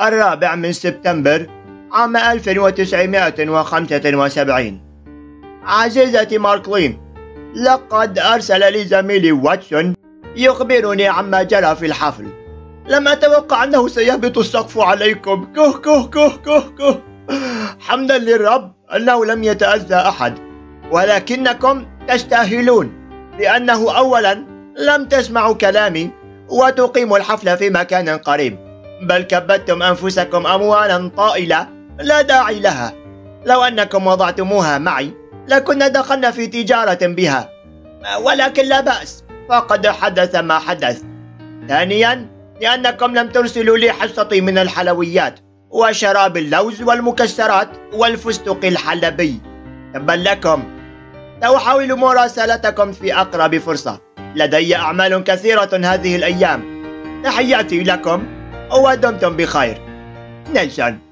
الرابع من سبتمبر عام 1975 عزيزتي ماركلين لقد أرسل لي زميلي واتسون يخبرني عما جرى في الحفل. لم أتوقع أنه سيهبط السقف عليكم. كه كه كه كه كه. حمدا للرب أنه لم يتأذى أحد ولكنكم تستاهلون لأنه أولا لم تسمعوا كلامي وتقيموا الحفل في مكان قريب. بل كبدتم أنفسكم أموالا طائلة. لا داعي لها. لو أنكم وضعتموها معي لكنا دخلنا في تجارة بها. ولكن لا بأس فقد حدث ما حدث. ثانيا لأنكم لم ترسلوا لي حصتي من الحلويات وشراب اللوز والمكسرات والفستق الحلبي. تبا لكم. سأحاول مراسلتكم في أقرب فرصة. لدي أعمال كثيرة هذه الأيام. تحياتي لكم. ودمتم بخير. نيلسون